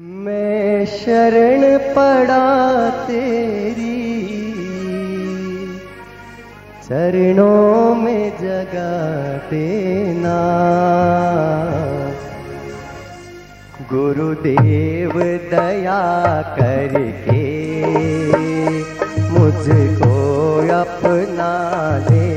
मैं शरण पड़ा तेरी। चरणों में जगा देना। गुरुदेव दया करके मुझको अपना लेना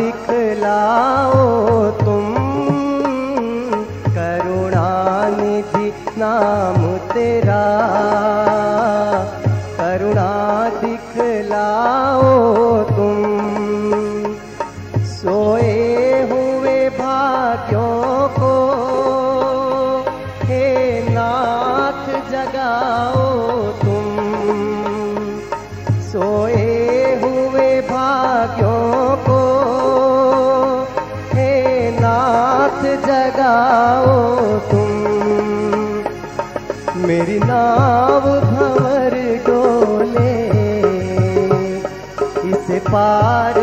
दिखलाओ तुम। करुणानिधि नाम तेरा। नाव भंवर डोले इस पार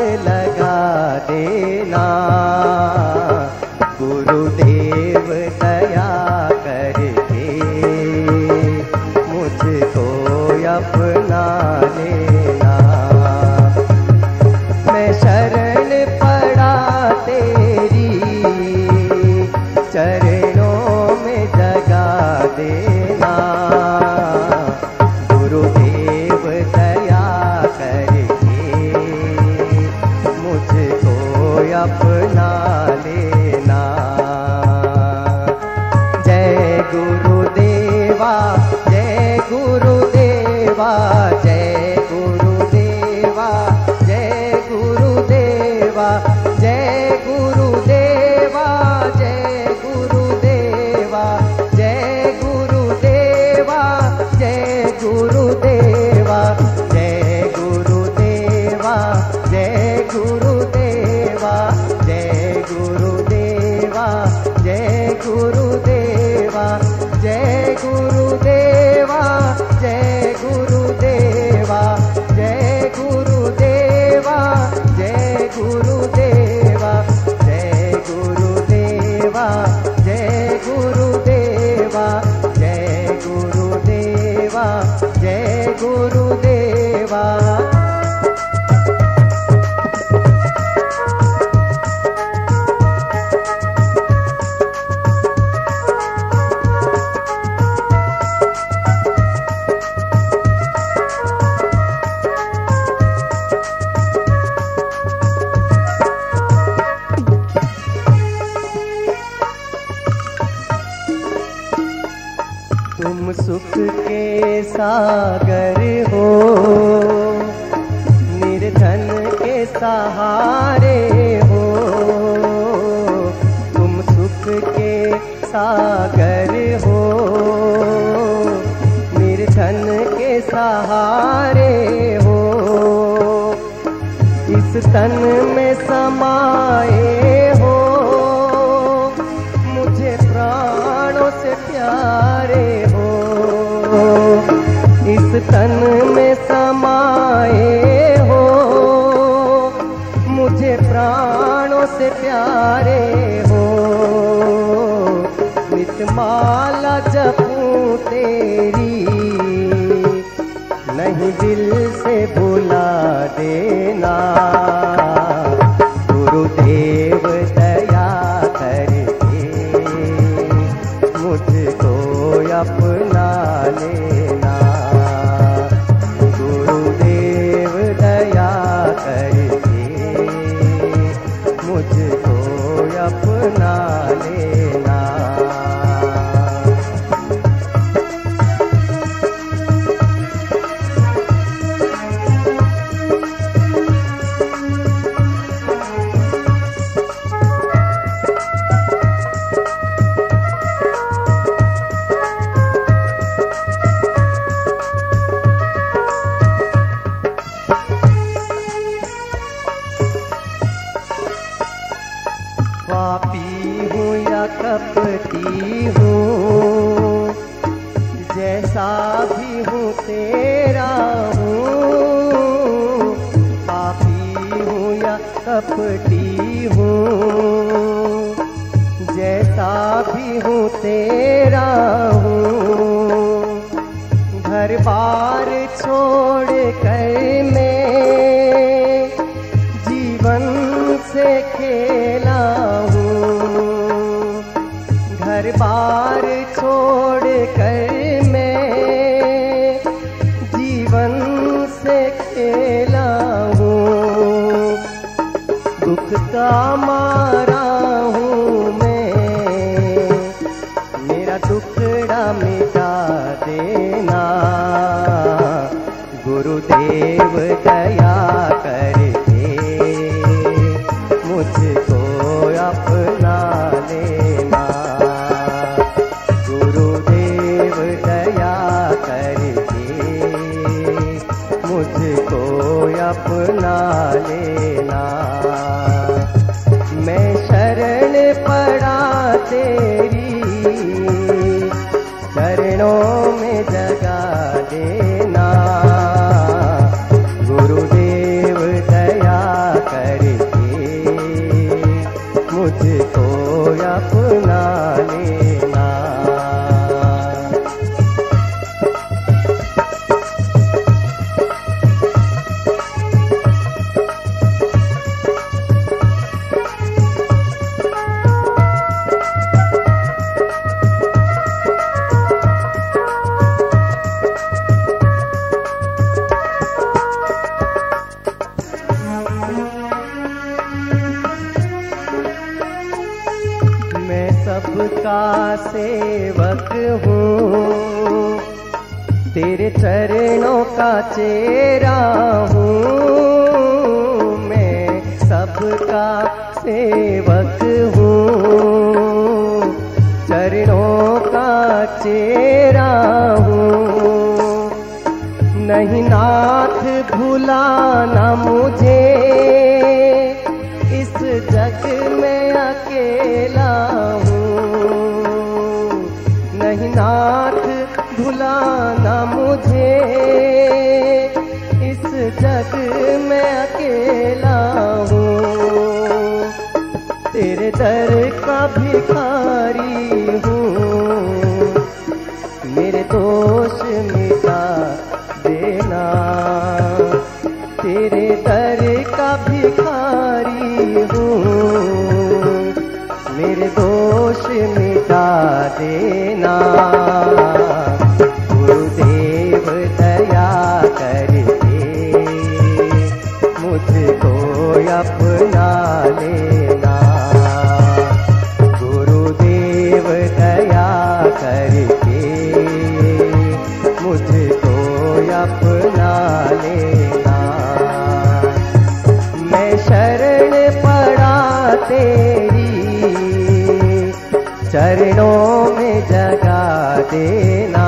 बाबा गुरुदेवा, जय गुरुदेवा जय गुरुदेवा जय गुरुदेवा जय गुरुदेवा जय गुरुदेवा जय गुरुदेवा जय गुरुदेवा सहारे हो। तुम सुख के सागर हो। निर्धन के सहारे हो। इस तन में समाए हो। मुझे प्राणों से प्यारे हो। इस तन में तेरी नहीं दिल से भुला भी हूँ तेरा हूँ। पापी हूँ या कपटी हूँ। जैसा भी हूँ तेरा हूँ। घर बार छोड़ कर मैं अपना लेना। मैं शरण पड़ा तेरी, चरणों में जगा देना। गुरुदेव, दया करके मुझको अपना का चेरा हूँ, मैं सबका सेवक हूँ। चरणों का चेरा हूँ। नहीं नाथ भुलाना मुझे, इस जग में अकेला भिखारी हूँ। मेरे दोष मिटा देना। तेरे दर का भिखारी हूँ। मेरे दोष मिटा देना। तेरी। चरणों में जगा देना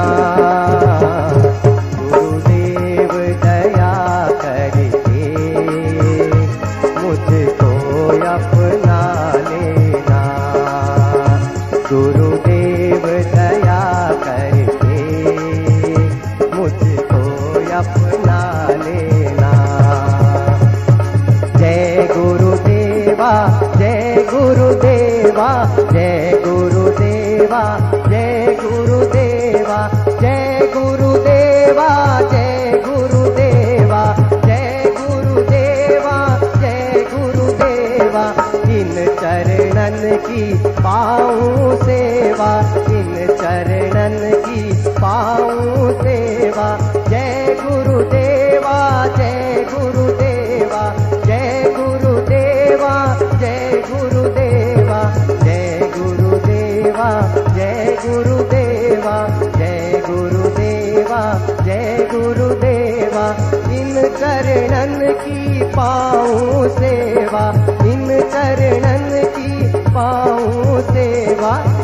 चरणन की पाऊँ सेवा इन चरणन की पाऊँ सेवा।